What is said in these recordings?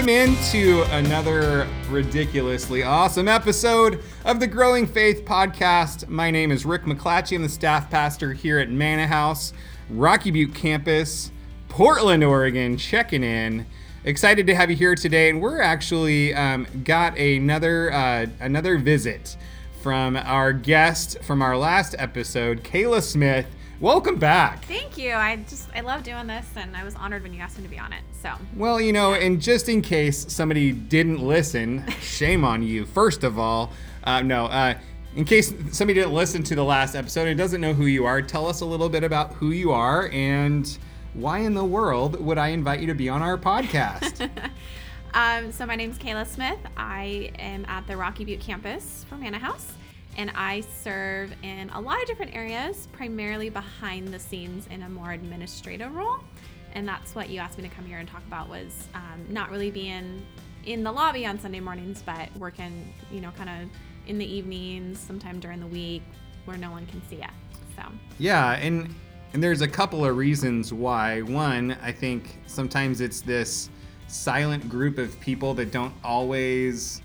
welcome into another ridiculously awesome episode of the Growing Faith Podcast. My name is Rick McClatchy. I'm the staff pastor here at Manna House, Rocky Butte campus, Portland, Oregon, checking in. Excited to have you here today, and we're actually um, got another uh, another visit from our guest from our last episode, Kayla Smith. Welcome back. Thank you. I just I love doing this, and I was honored when you asked me to be on it. So Well, you know, and just in case somebody didn't listen, shame on you. First of all, uh, no, uh, in case somebody didn't listen to the last episode and doesn't know who you are, tell us a little bit about who you are and why in the world would I invite you to be on our podcast? Um, so my name's Kayla Smith. I am at the Rocky Butte campus for Manna House, and I serve in a lot of different areas, primarily behind the scenes in a more administrative role. And that's what you asked me to come here and talk about was um, not really being in the lobby on Sunday mornings, but working, you know, kind of in the evenings, sometime during the week where no one can see you. So yeah, and and there's a couple of reasons why. One, I think sometimes it's this silent group of people that don't always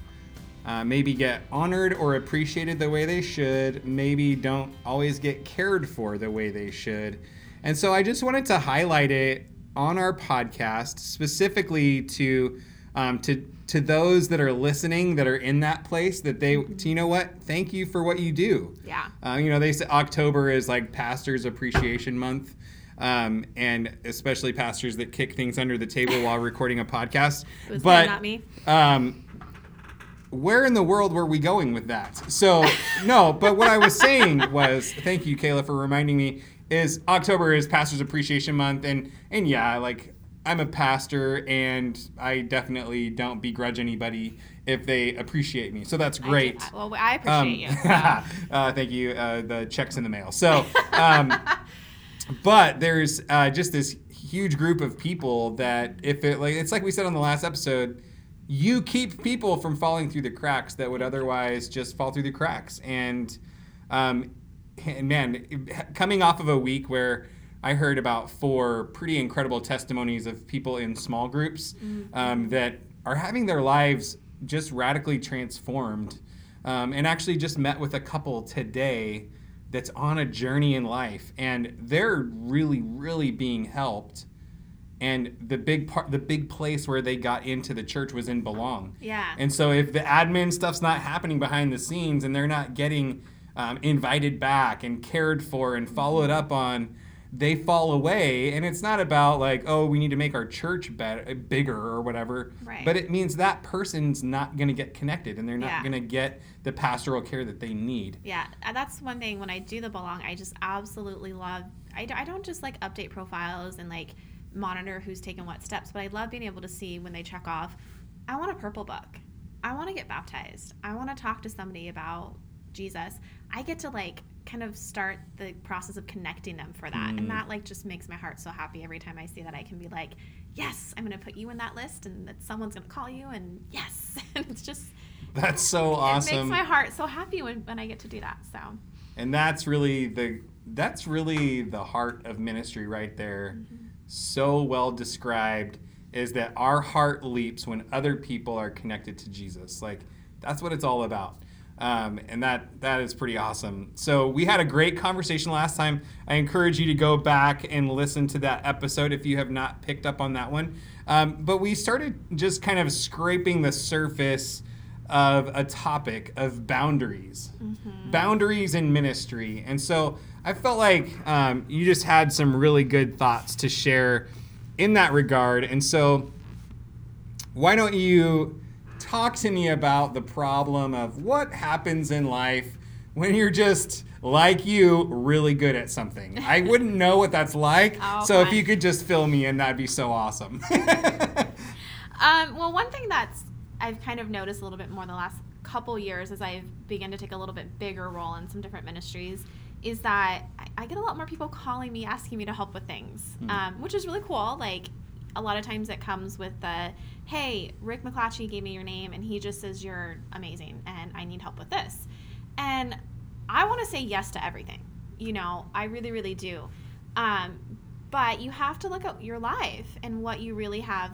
uh, maybe get honored or appreciated the way they should, maybe don't always get cared for the way they should. And so I just wanted to highlight it on our podcast specifically to um, to to those that are listening that are in that place that they to, you know what thank you for what you do Yeah. uh, you know they say october is like pastors appreciation month um, and especially pastors that kick things under the table while recording a podcast was but them, not me. um, where in the world were we going with that? So, no, but what I was saying was, thank you, Kayla, for reminding me. Is October is Pastors Appreciation Month, and and yeah, like I'm a pastor, and I definitely don't begrudge anybody if they appreciate me. So that's I great. well, I appreciate Um, you. So. uh, thank you. Uh, the checks in the mail. So, um, but there's uh, just this huge group of people that if it like it's like we said on the last episode, you keep people from falling through the cracks that would otherwise just fall through the cracks. And um, and man, coming off of a week where I heard about four pretty incredible testimonies of people in small groups um, that are having their lives just radically transformed. Um, and actually just met with a couple today that's on a journey in life and they're really really being helped and the big part the big place where they got into the church was in belong Yeah. and so if the admin stuff's not happening behind the scenes and they're not getting um, invited back and cared for and followed up on, they fall away. And it's not about like, oh, we need to make our church better, bigger or whatever. Right. But it means that person's not going to get connected and they're not Yeah. going to get the pastoral care that they need. Yeah, uh, that's one thing when I do the belong, I just absolutely love. i don't just like update profiles and like monitor who's taken what steps, but I love being able to see when they check off. I want a purple book. I want to get baptized. I want to talk to somebody about Jesus. I get to like kind of start the process of connecting them for that, Mm. and that like just makes my heart so happy every time I see that. I can be like, yes, I'm going to put you in that list, and that someone's going to call you, and yes, and it's just That's so it awesome. It makes my heart so happy when, when I get to do that. So and that's really the that's really the heart of ministry right there so well described is that our heart leaps when other people are connected to jesus. Like that's what it's all about. Um, and that that is pretty awesome. So we had a great conversation last time. I encourage you to go back and listen to that episode if you have not picked up on that one. Um, but we started just kind of scraping the surface of a topic of boundaries. Boundaries in ministry. And so i felt like um, you just had some really good thoughts to share in that regard. And so why don't you talk to me about the problem of what happens in life when you're just like you really good at something? I wouldn't know what that's like Oh, so if you could just fill me in that'd be so awesome. Um, well, one thing that's I've kind of noticed a little bit more the last couple years as I've begun to take a little bit bigger role in some different ministries is that I, get a lot more people calling me asking me to help with things, um, which is really cool. Like a lot of times it comes with the, hey, Rick McClatchy gave me your name and he just says you're amazing and I need help with this. And I want to say yes to everything. You know, I really, really do. Um, but you have to look at your life and what you really have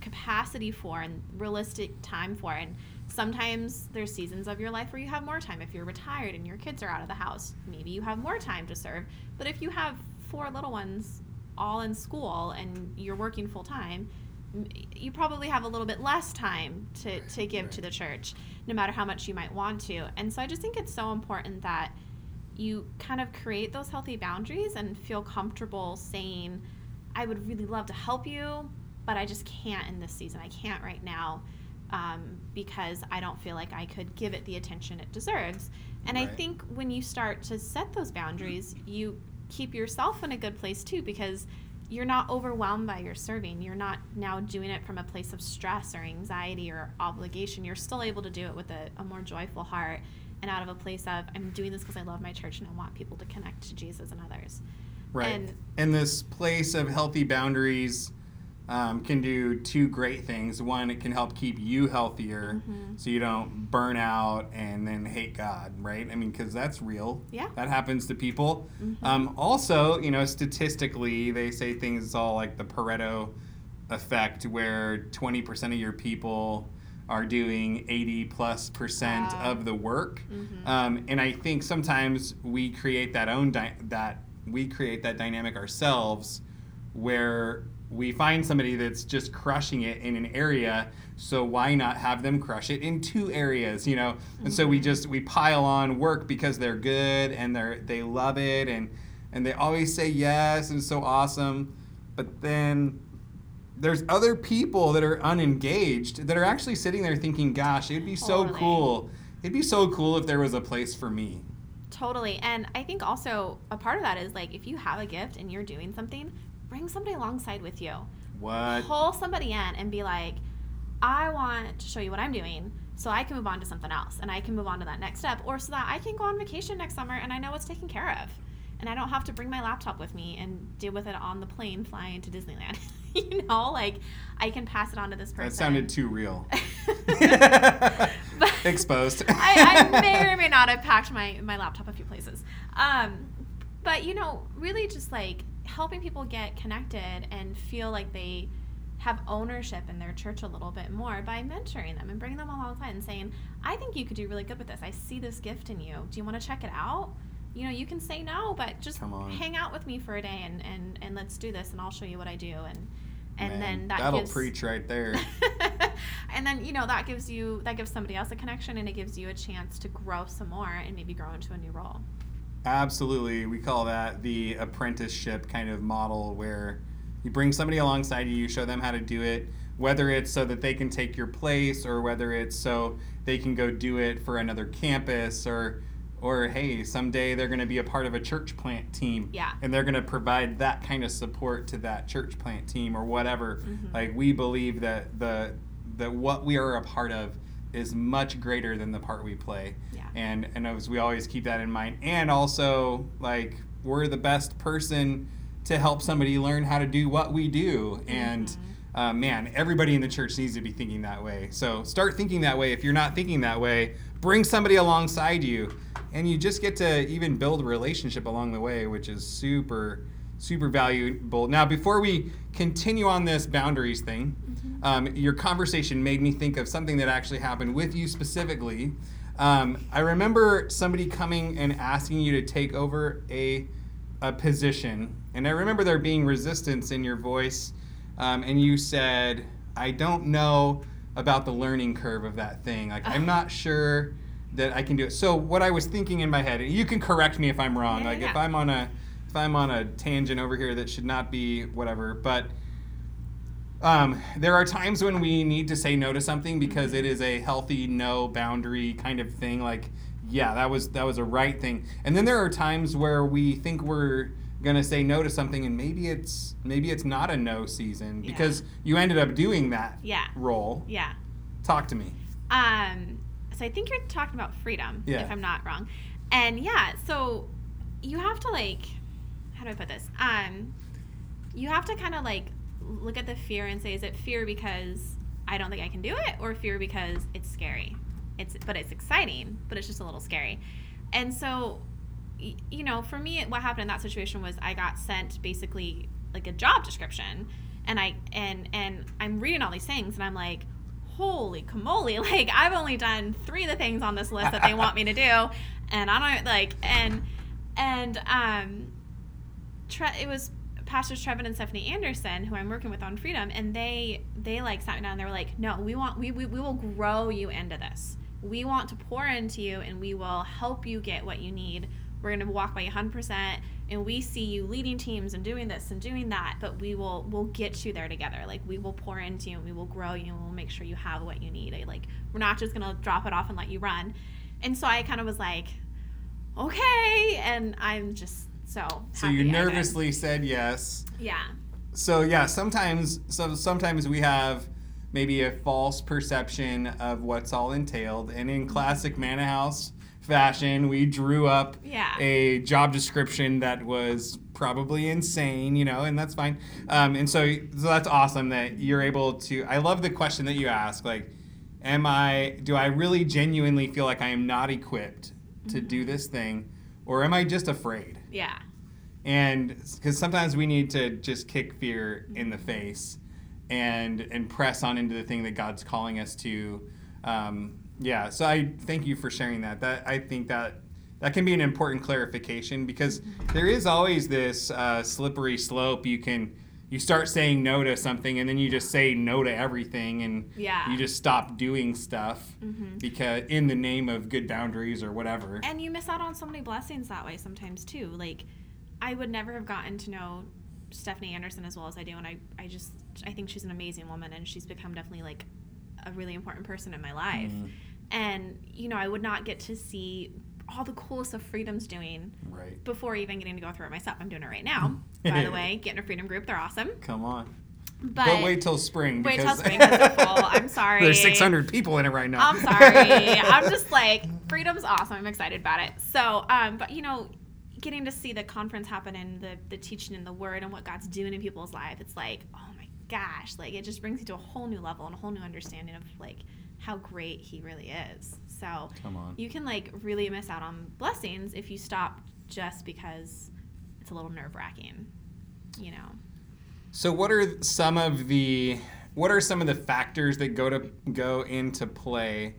capacity for and realistic time for. And sometimes there's seasons of your life where you have more time. If you're retired and your kids are out of the house, maybe you have more time to serve. But if you have four little ones all in school and you're working full time, you probably have a little bit less time to, to give right. to the church, no matter how much you might want to. And so I just think it's so important that you kind of create those healthy boundaries and feel comfortable saying, I would really love to help you, but I just can't in this season. I can't right now um, because I don't feel like I could give it the attention it deserves. And right. I think when you start to set those boundaries, you keep yourself in a good place too because you're not overwhelmed by your serving. You're not now doing it from a place of stress or anxiety or obligation. You're still able to do it with a, a more joyful heart and out of a place of, I'm doing this because I love my church and I want people to connect to Jesus and others. Right. And, and this place of healthy boundaries um, can do two great things. One, it can help keep you healthier mm-hmm. so you don't burn out and then hate God, right? I mean, because that's real. Yeah. That happens to people. Mm-hmm. Um, also, you know, statistically, they say things all like the Pareto effect, where 20% of your people are doing 80 plus percent wow. of the work. Mm-hmm. Um, and I think sometimes we create that own di- that we create that dynamic ourselves where we find somebody that's just crushing it in an area so why not have them crush it in two areas you know and mm-hmm. so we mm-hmm. just we pile on work because they're good and they're they love it and and they always say yes and so awesome but then there's other people that are unengaged that are actually sitting there thinking gosh it'd be so totally. cool it'd be so cool if there was a place for me totally and i think also a part of that is like if you have a gift and you're doing something bring somebody alongside with you. What? Pull somebody in and be like, I want to show you what I'm doing so I can move on to something else and I can move on to that next step or so that I can go on vacation next summer and I know it's taken care of. And I don't have to bring my laptop with me and deal with it on the plane flying to Disneyland. you know, like I can pass it on to this person. That sounded too real. but Exposed. I, I, may or may not have packed my, my laptop a few places. Um, but, you know, really just like helping people get connected and feel like they have ownership in their church a little bit more by mentoring them and bringing them alongside and saying, I think you could do really good with this. I see this gift in you. Do you want to check it out? You know, you can say no, but just hang out with me for a day and, and, and let's do this and I'll show you what I do and and Man, then that that'll gives, preach right there. and then you know that gives you that gives somebody else a connection and it gives you a chance to grow some more and maybe grow into a new role. Absolutely. We call that the apprenticeship kind of model where you bring somebody alongside you, you show them how to do it, whether it's so that they can take your place or whether it's so they can go do it for another campus or or hey, someday they're going to be a part of a church plant team. Yeah. And they're going to provide that kind of support to that church plant team or whatever. Mm-hmm. Like we believe that the that what we are a part of is much greater than the part we play. Yeah. And and as we always keep that in mind. And also like we're the best person to help somebody learn how to do what we do. And mm-hmm. uh, man, everybody in the church needs to be thinking that way. So start thinking that way. If you're not thinking that way, bring somebody alongside you, and you just get to even build a relationship along the way, which is super super valuable. Now, before we continue on this boundaries thing, mm-hmm. um, your conversation made me think of something that actually happened with you specifically. Um, I remember somebody coming and asking you to take over a, a position, and I remember there being resistance in your voice, um, and you said, I don't know about the learning curve of that thing. Like, I'm not sure that I can do it. So, what I was thinking in my head, you can correct me if I'm wrong. Yeah, like, yeah. if I'm on a if I'm on a tangent over here that should not be whatever, but um, there are times when we need to say no to something because it is a healthy no boundary kind of thing. Like, yeah, that was that was a right thing. And then there are times where we think we're gonna say no to something, and maybe it's maybe it's not a no season yeah. because you ended up doing that yeah. role. Yeah. Talk to me. Um. So I think you're talking about freedom, yeah. if I'm not wrong. And yeah, so you have to like do I put this? Um, you have to kind of like look at the fear and say, is it fear because I don't think I can do it, or fear because it's scary? It's but it's exciting, but it's just a little scary. And so, you know, for me, what happened in that situation was I got sent basically like a job description, and I and and I'm reading all these things, and I'm like, holy camole! Like I've only done three of the things on this list that they want me to do, and I don't like and and um, Tre- it was pastors Trevin and Stephanie Anderson who I'm working with on Freedom, and they they like sat me down and they were like, no, we want we we, we will grow you into this. We want to pour into you, and we will help you get what you need. We're going to walk by you 100%, and we see you leading teams and doing this and doing that, but we will we'll get you there together. Like we will pour into you, and we will grow you, and we'll make sure you have what you need. Like we're not just going to drop it off and let you run. And so I kind of was like, okay, and I'm just so. So you nervously said yes. Yeah. So yeah, sometimes so sometimes we have maybe a false perception of what's all entailed, and in classic Manna House fashion, we drew up Yeah. a job description that was probably insane, you know, and that's fine. Um, and so, so that's awesome that you're able to. I love the question that you ask, like, am I? Do I really genuinely feel like I am not equipped to do this thing, or am I just afraid? Yeah. and because sometimes we need to just kick fear in the face and and press on into the thing that god's calling us to. Um, yeah so i thank you for sharing that. That i think that that can be an important clarification because there is always this uh, slippery slope. You can you start saying no to something and then you just say no to everything and Yeah. you just stop doing stuff because in the name of good boundaries or whatever And you miss out on so many blessings that way sometimes too. Like I would never have gotten to know Stephanie Anderson as well as I do and I, I just I think she's an amazing woman and she's become definitely like a really important person in my life. Mm. And you know, I would not get to see all the coolest of Freedom's doing right before even getting to go through it myself. I'm doing it right now. By the way, get in a freedom group, they're awesome. come on But, But wait till spring wait till spring because. I'm sorry. there's 600 people in it right now. I'm sorry. I'm just like freedom's awesome. I'm excited about it. So, um, but you know, getting to see the conference happen and the the teaching and the word and what God's doing in people's life, it's like, oh my gosh, like it just brings you to a whole new level and a whole new understanding of like how great He really is. So Come on. you can like really miss out on blessings if you stop just because it's a little nerve wracking. You know. So what are some of the what are some of the factors that go to go into play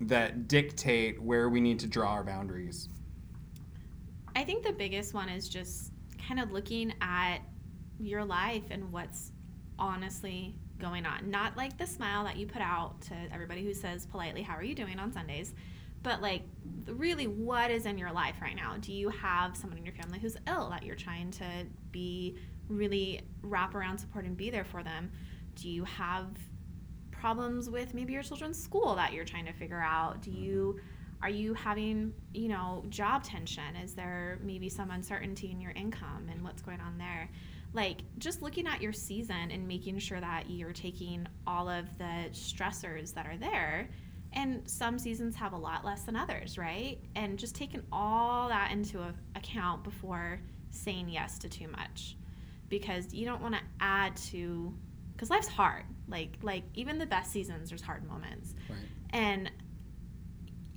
that dictate where we need to draw our boundaries? I think the biggest one is just kind of looking at your life and what's honestly going on. Not like the smile that you put out to everybody who says politely, How are you doing on Sundays? But like, really, what is in your life right now? Do you have someone in your family who's ill that you're trying to be really wrap around support and be there for them? Do you have problems with maybe your children's school that you're trying to figure out? Do you mm-hmm. are you having you know job tension is there maybe some uncertainty in your income and what's going on there like just looking at your season and making sure that you're taking all of the stressors that are there some seasons have a lot less than others right and just taking all that into a- account before saying yes to too much because you don't want to add to because life's hard like like even the best seasons there's hard moments Right. and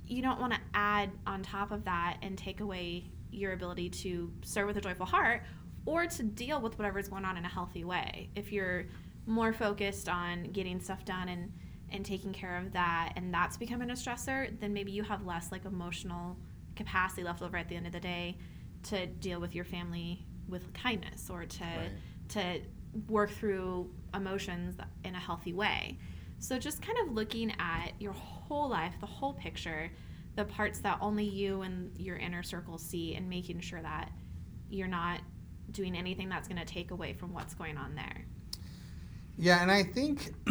you don't want to add on top of that and take away your ability to serve with a joyful heart or to deal with whatever's going on in a healthy way. If you're more focused on getting stuff done and and taking care of that and that's becoming a stressor, then maybe you have less like emotional capacity left over at the end of the day to deal with your family with kindness or to Right. to work through emotions in a healthy way. So just kind of looking at your whole life, the whole picture, the parts that only you and your inner circle see, and making sure that you're not doing anything that's going to take away from what's going on there. Yeah, and I think,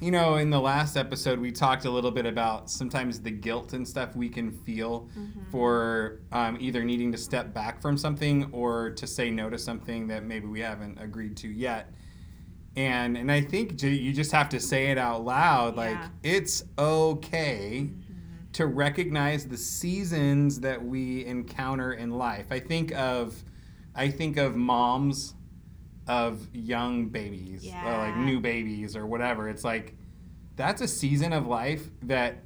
you know, in the last episode, we talked a little bit about sometimes the guilt and stuff we can feel for um, either needing to step back from something or to say no to something that maybe we haven't agreed to yet. And and I think you just have to say it out loud, like Yeah. it's okay to recognize the seasons that we encounter in life. I think of, I think of moms of young babies, or like new babies or whatever. It's like that's a season of life that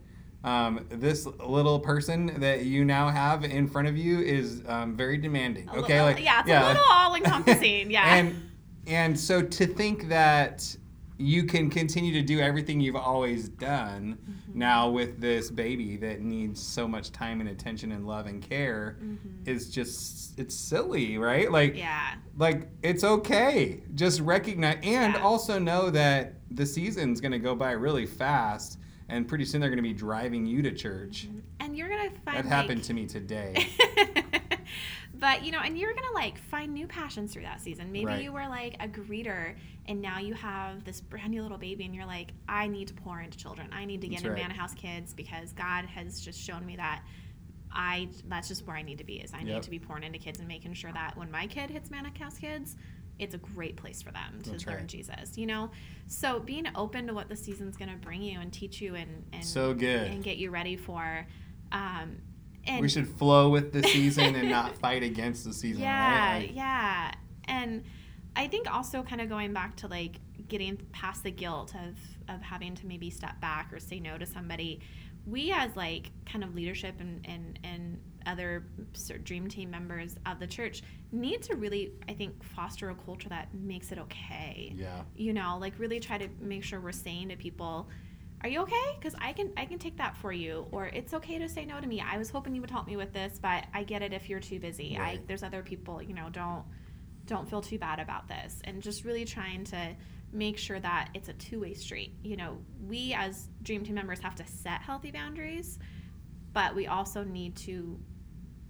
um, this little person that you now have in front of you is um, very demanding. A Okay, uh, like yeah, it's a little all encompassing. Yeah. and and so to think that you can continue to do everything you've always done Mm-hmm. now with this baby that needs so much time and attention and love and care is just it's silly right like Mm-hmm. Yeah. like it's okay just recognize and Yeah. also know that the season's going to go by really fast and pretty soon they're going to be driving you to church And you're gonna find that happened to me today but you know, and you're gonna like find new passions through that season. Maybe Right. you were like a greeter, and now you have this brand new little baby, and you're like, I need to pour into children. I need to get That's in right. Manna House Kids because God has just shown me that. I that's just where I need to be. Is I need to be pouring into kids and making sure that when my kid hits Manna House Kids, it's a great place for them to That's learn right. Jesus. You know, so being open to what the season's gonna bring you and teach you and and So good. and get you ready for. Um, and we should flow with the season and not fight against the season yeah, right Like, yeah. And I think also kind of going back to like getting past the guilt of of having to maybe step back or say no to somebody. We as like kind of leadership and and and other sort of dream team members of the church need to really I think foster a culture that makes it okay. yeah You know, like really try to make sure we're saying to people are you okay? Because i can i can take that for you. Or it's okay to say no to me. I was hoping you would help me with this but i get it if you're too busy. I there's other people you know don't don't feel too bad about this. And just really trying to make sure that it's a two-way street. You know we as dream team members have to set healthy boundaries but we also need to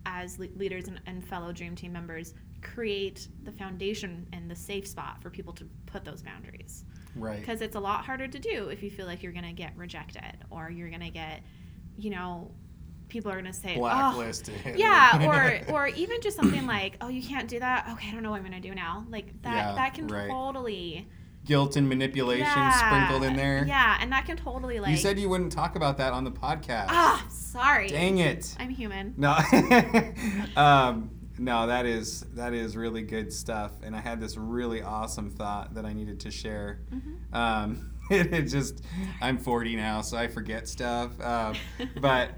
as le- leaders and, and fellow dream team members create the foundation and the safe spot for people to put those boundaries right. Because it's a lot harder to do if you feel like you're going to get rejected or you're going to get you know people are going to say oh, blacklisted. yeah or or even just something like oh you can't do that? Okay i don't know what i'm going to do now. Like that Yeah, that can right. totally guilt and manipulation yeah, sprinkled in there. yeah and that can totally like you said you wouldn't talk about that on the podcast. Ah sorry. Dang it. I'm human. No, um, no, that is that is really good stuff. And I had this really awesome thought that I needed to share. Mhm. Um, it, it just I'm 40 now, so I forget stuff. Um, but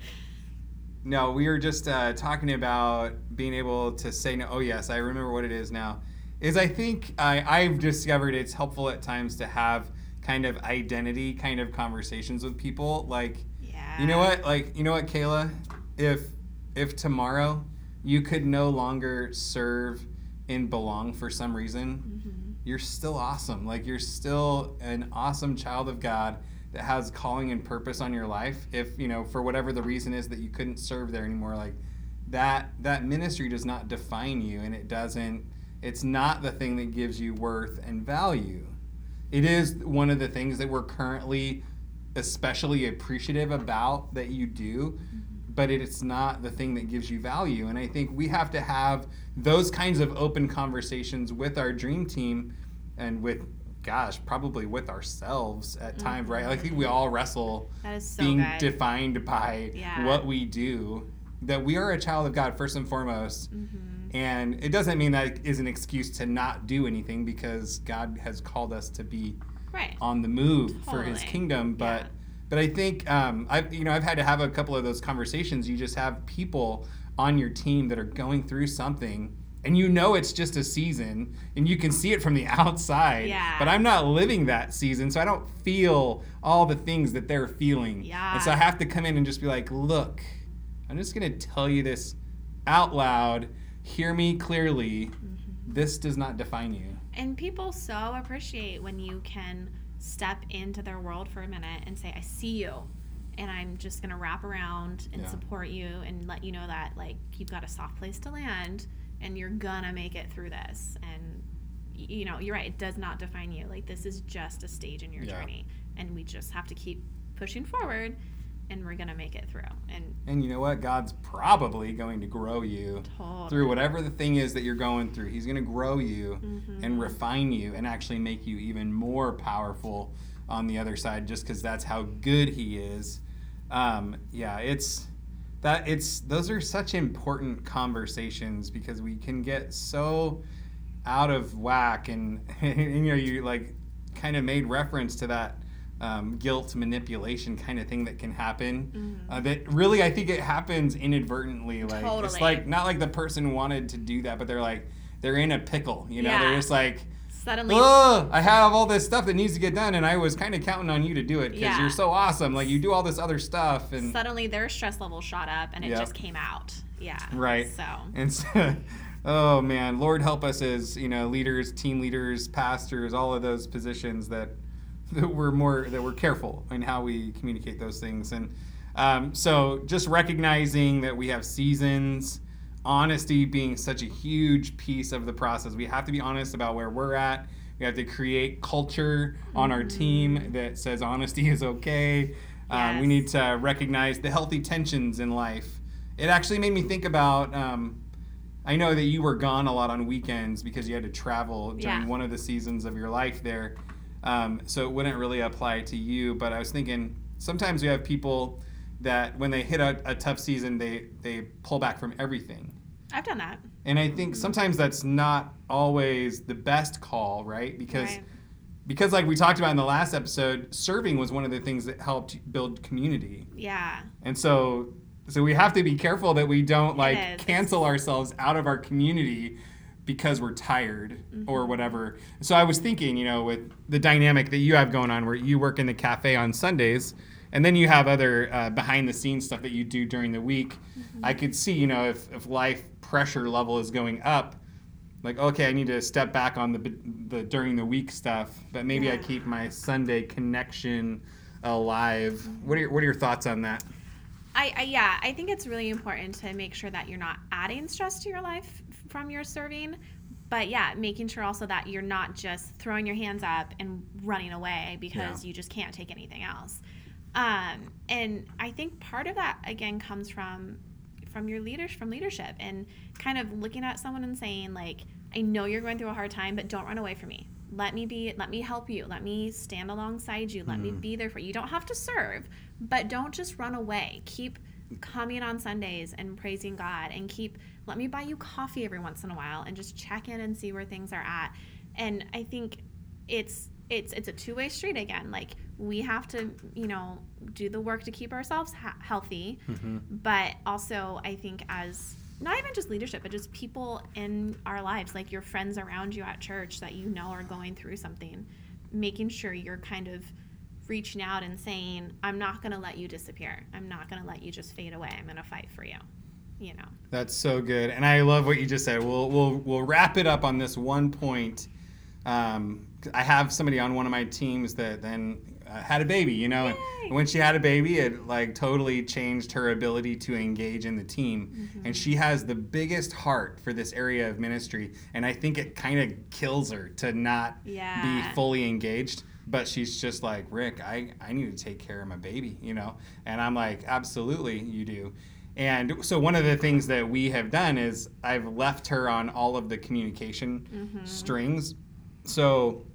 no, we were just uh, talking about being able to say no. Oh yes, I remember what it is now. Is I think I, I've discovered it's helpful at times to have kind of identity kind of conversations with people like yeah you know what? Like, you know what, Kayla? If if tomorrow you could no longer serve and belong for some reason, Mhm. you're still awesome. Like you're still an awesome child of God that has calling and purpose on your life. If, you know, for whatever the reason is that you couldn't serve there anymore, like that that ministry does not define you and it doesn't it's not the thing that gives you worth and value. It is one of the things that we're currently especially appreciative about that you do, but it's not the thing that gives you value. And I think we have to have those kinds of open conversations with our dream team and with, gosh, probably with ourselves at times, right? I think we all wrestle so being good defined by Yeah. what we do, that we are a child of God first and foremost. Mhm. And it doesn't mean that is an excuse to not do anything because God has called us to be right on the move for His kingdom. But Yeah. But I think um, I've you know I've had to have a couple of those conversations. You just have people on your team that are going through something. And you know it's just a season, and you can see it from the outside. Yeah. But I'm not living that season, so I don't feel all the things that they're feeling. Yeah. And so I have to come in and just be like, look, I'm just gonna tell you this out loud. Hear me clearly. Mm-hmm. This does not define you. And people so appreciate when you can step into their world for a minute and say, I see you. And I'm just going to wrap around and Yeah. support you and let you know that, like, you've got a soft place to land and you're going to make it through this. And, you know, you're right. It does not define you. Like, this is just a stage in your Yeah. journey. And we just have to keep pushing forward and we're going to make it through. And And you know what? God's probably going to grow you totally. through whatever the thing is that you're going through. He's going to grow you Mhm. and refine you and actually make you even more powerful on the other side just because that's how good He is. Um, yeah, it's that it's those are such important conversations because we can get so out of whack and, you know you like kind of made reference to that um, guilt manipulation kind of thing that can happen Mhm. uh, that really i think it happens inadvertently like it's like not like the person wanted to do that but they're like they're in a pickle you know they're just like Suddenly, oh, I have all this stuff that needs to get done, and I was kind of counting on you to do it because Yeah. you're so awesome. Like you do all this other stuff, and suddenly their stress level shot up and it Yep. just came out. Yeah. Right. So. and so, oh man, Lord help us as you know leaders, team leaders, pastors, all of those positions that that we're more that we're careful in how we communicate those things, and um, so just recognizing that we have seasons. Honesty being such a huge piece of the process. We have to be honest about where we're at. We have to create culture on our team that says honesty is okay. Um, we need to recognize the healthy tensions in life. It actually made me think about. Um, I know that you were gone a lot on weekends because you had to travel during Yeah. one of the seasons of your life there. Um, so it wouldn't really apply to you. But I was thinking sometimes we have people that when they hit a, a tough season, they they pull back from everything. I've done that. And I think sometimes that's not always the best call, right? Because Right. because like we talked about in the last episode, serving was one of the things that helped build community. Yeah. And so so we have to be careful that we don't like cancel ourselves out of our community because we're tired or mm-hmm. whatever. So I was thinking, you know, with the dynamic that you have going on where you work in the cafe on Sundays and then you have other uh, behind the scenes stuff that you do during the week. Mm-hmm. I could see, you know, if, if life pressure level is going up, like okay, I need to step back on the the during the week stuff, but maybe I keep my Sunday connection alive. Mm-hmm. What are your, what are your thoughts on that? I, I yeah, I think it's really important to make sure that you're not adding stress to your life from your serving, but yeah, making sure also that you're not just throwing your hands up and running away because Yeah. you just can't take anything else. Um, and I think part of that again comes from from your leaders from leadership and kind of looking at someone and saying like, I know you're going through a hard time, but don't run away from me. Let me be let me help you. Let me stand alongside you. Let me be there for you. You don't have to serve, but don't just run away. Keep coming on Sundays and praising God and keep let me buy you coffee every once in a while and just check in and see where things are at. And I think it's it's it's a two-way street again. Like we have to, you know, do the work to keep ourselves ha- healthy, mm-hmm. but also I think as not even just leadership, but just people in our lives, like your friends around you at church that you know are going through something, making sure you're kind of reaching out and saying, I'm not going to let you disappear. I'm not going to let you just fade away. I'm going to fight for you. You know. That's so good, and I love what you just said. We'll we'll we'll wrap it up on this one point. Um, I have somebody on one of my teams that then uh, had a baby, you know, and when she had a baby, it like totally changed her ability to engage in the team. And she has the biggest heart for this area of ministry, and I think it kind of kills her to not Yeah. be fully engaged. But she's just like Rick. I I need to take care of my baby, you know, and I'm like, absolutely, you do. And so one of the things that we have done is I've left her on all of the communication Mm-hmm. strings. So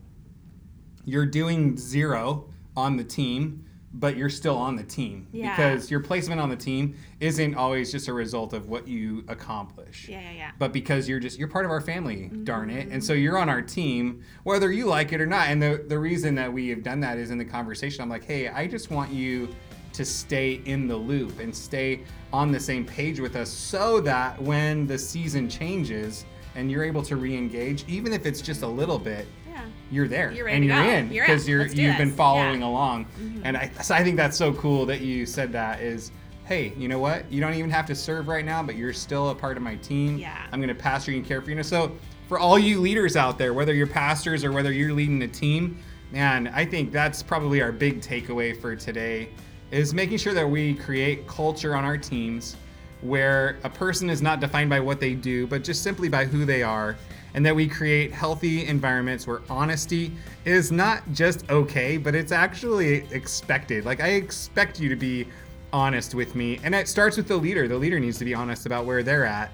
you're doing zero on the team, but you're still on the team Yeah. because your placement on the team isn't always just a result of what you accomplish. Yeah, yeah, yeah. But because you're just you're part of our family, darn it. And so you're on our team, whether you like it or not. And the the reason that we have done that is in the conversation. I'm like, hey, I just want you to stay in the loop and stay on the same page with us so that when the season changes and you're able to re-engage, even if it's just a little bit, Yeah. you're there You're and you're in because you're, you have been following Yeah. Mm-hmm. along and I, so I think that's so cool that you said that is hey you know what you don't even have to serve right now but you're still a part of my team Yeah. i'm going to pastor you and care for you so for all you leaders out there whether you're pastors or whether you're leading a team man i think that's probably our big takeaway for today is making sure that we create culture on our teams where a person is not defined by what they do, but just simply by who they are, and that we create healthy environments where honesty is not just okay, but it's actually expected. Like, I expect you to be honest with me, and it starts with the leader. The leader needs to be honest about where they're at,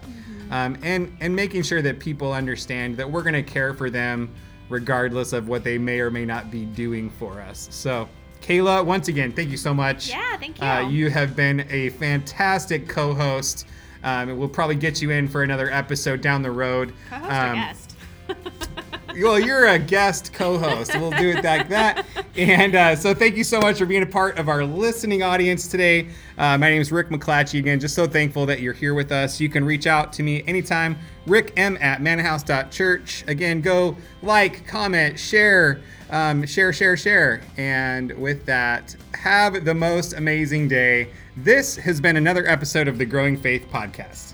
um, and and making sure that people understand that we're going to care for them regardless of what they may or may not be doing for us. So. Kayla, once again, thank you so much. Yeah, thank you. Uh, you have been a fantastic co-host. Um, we'll probably get you in for another episode down the road. Co-host Um, or guest? well, you're a guest co-host. We'll do it like that. And uh, so, thank you so much for being a part of our listening audience today. Uh, my name is Rick McClatchy. Again, just so thankful that you're here with us. You can reach out to me anytime. Rick M at mannahouse.church. Again, go like, comment, share, um, share, share, share. And with that, have the most amazing day. This has been another episode of the Growing Faith Podcast.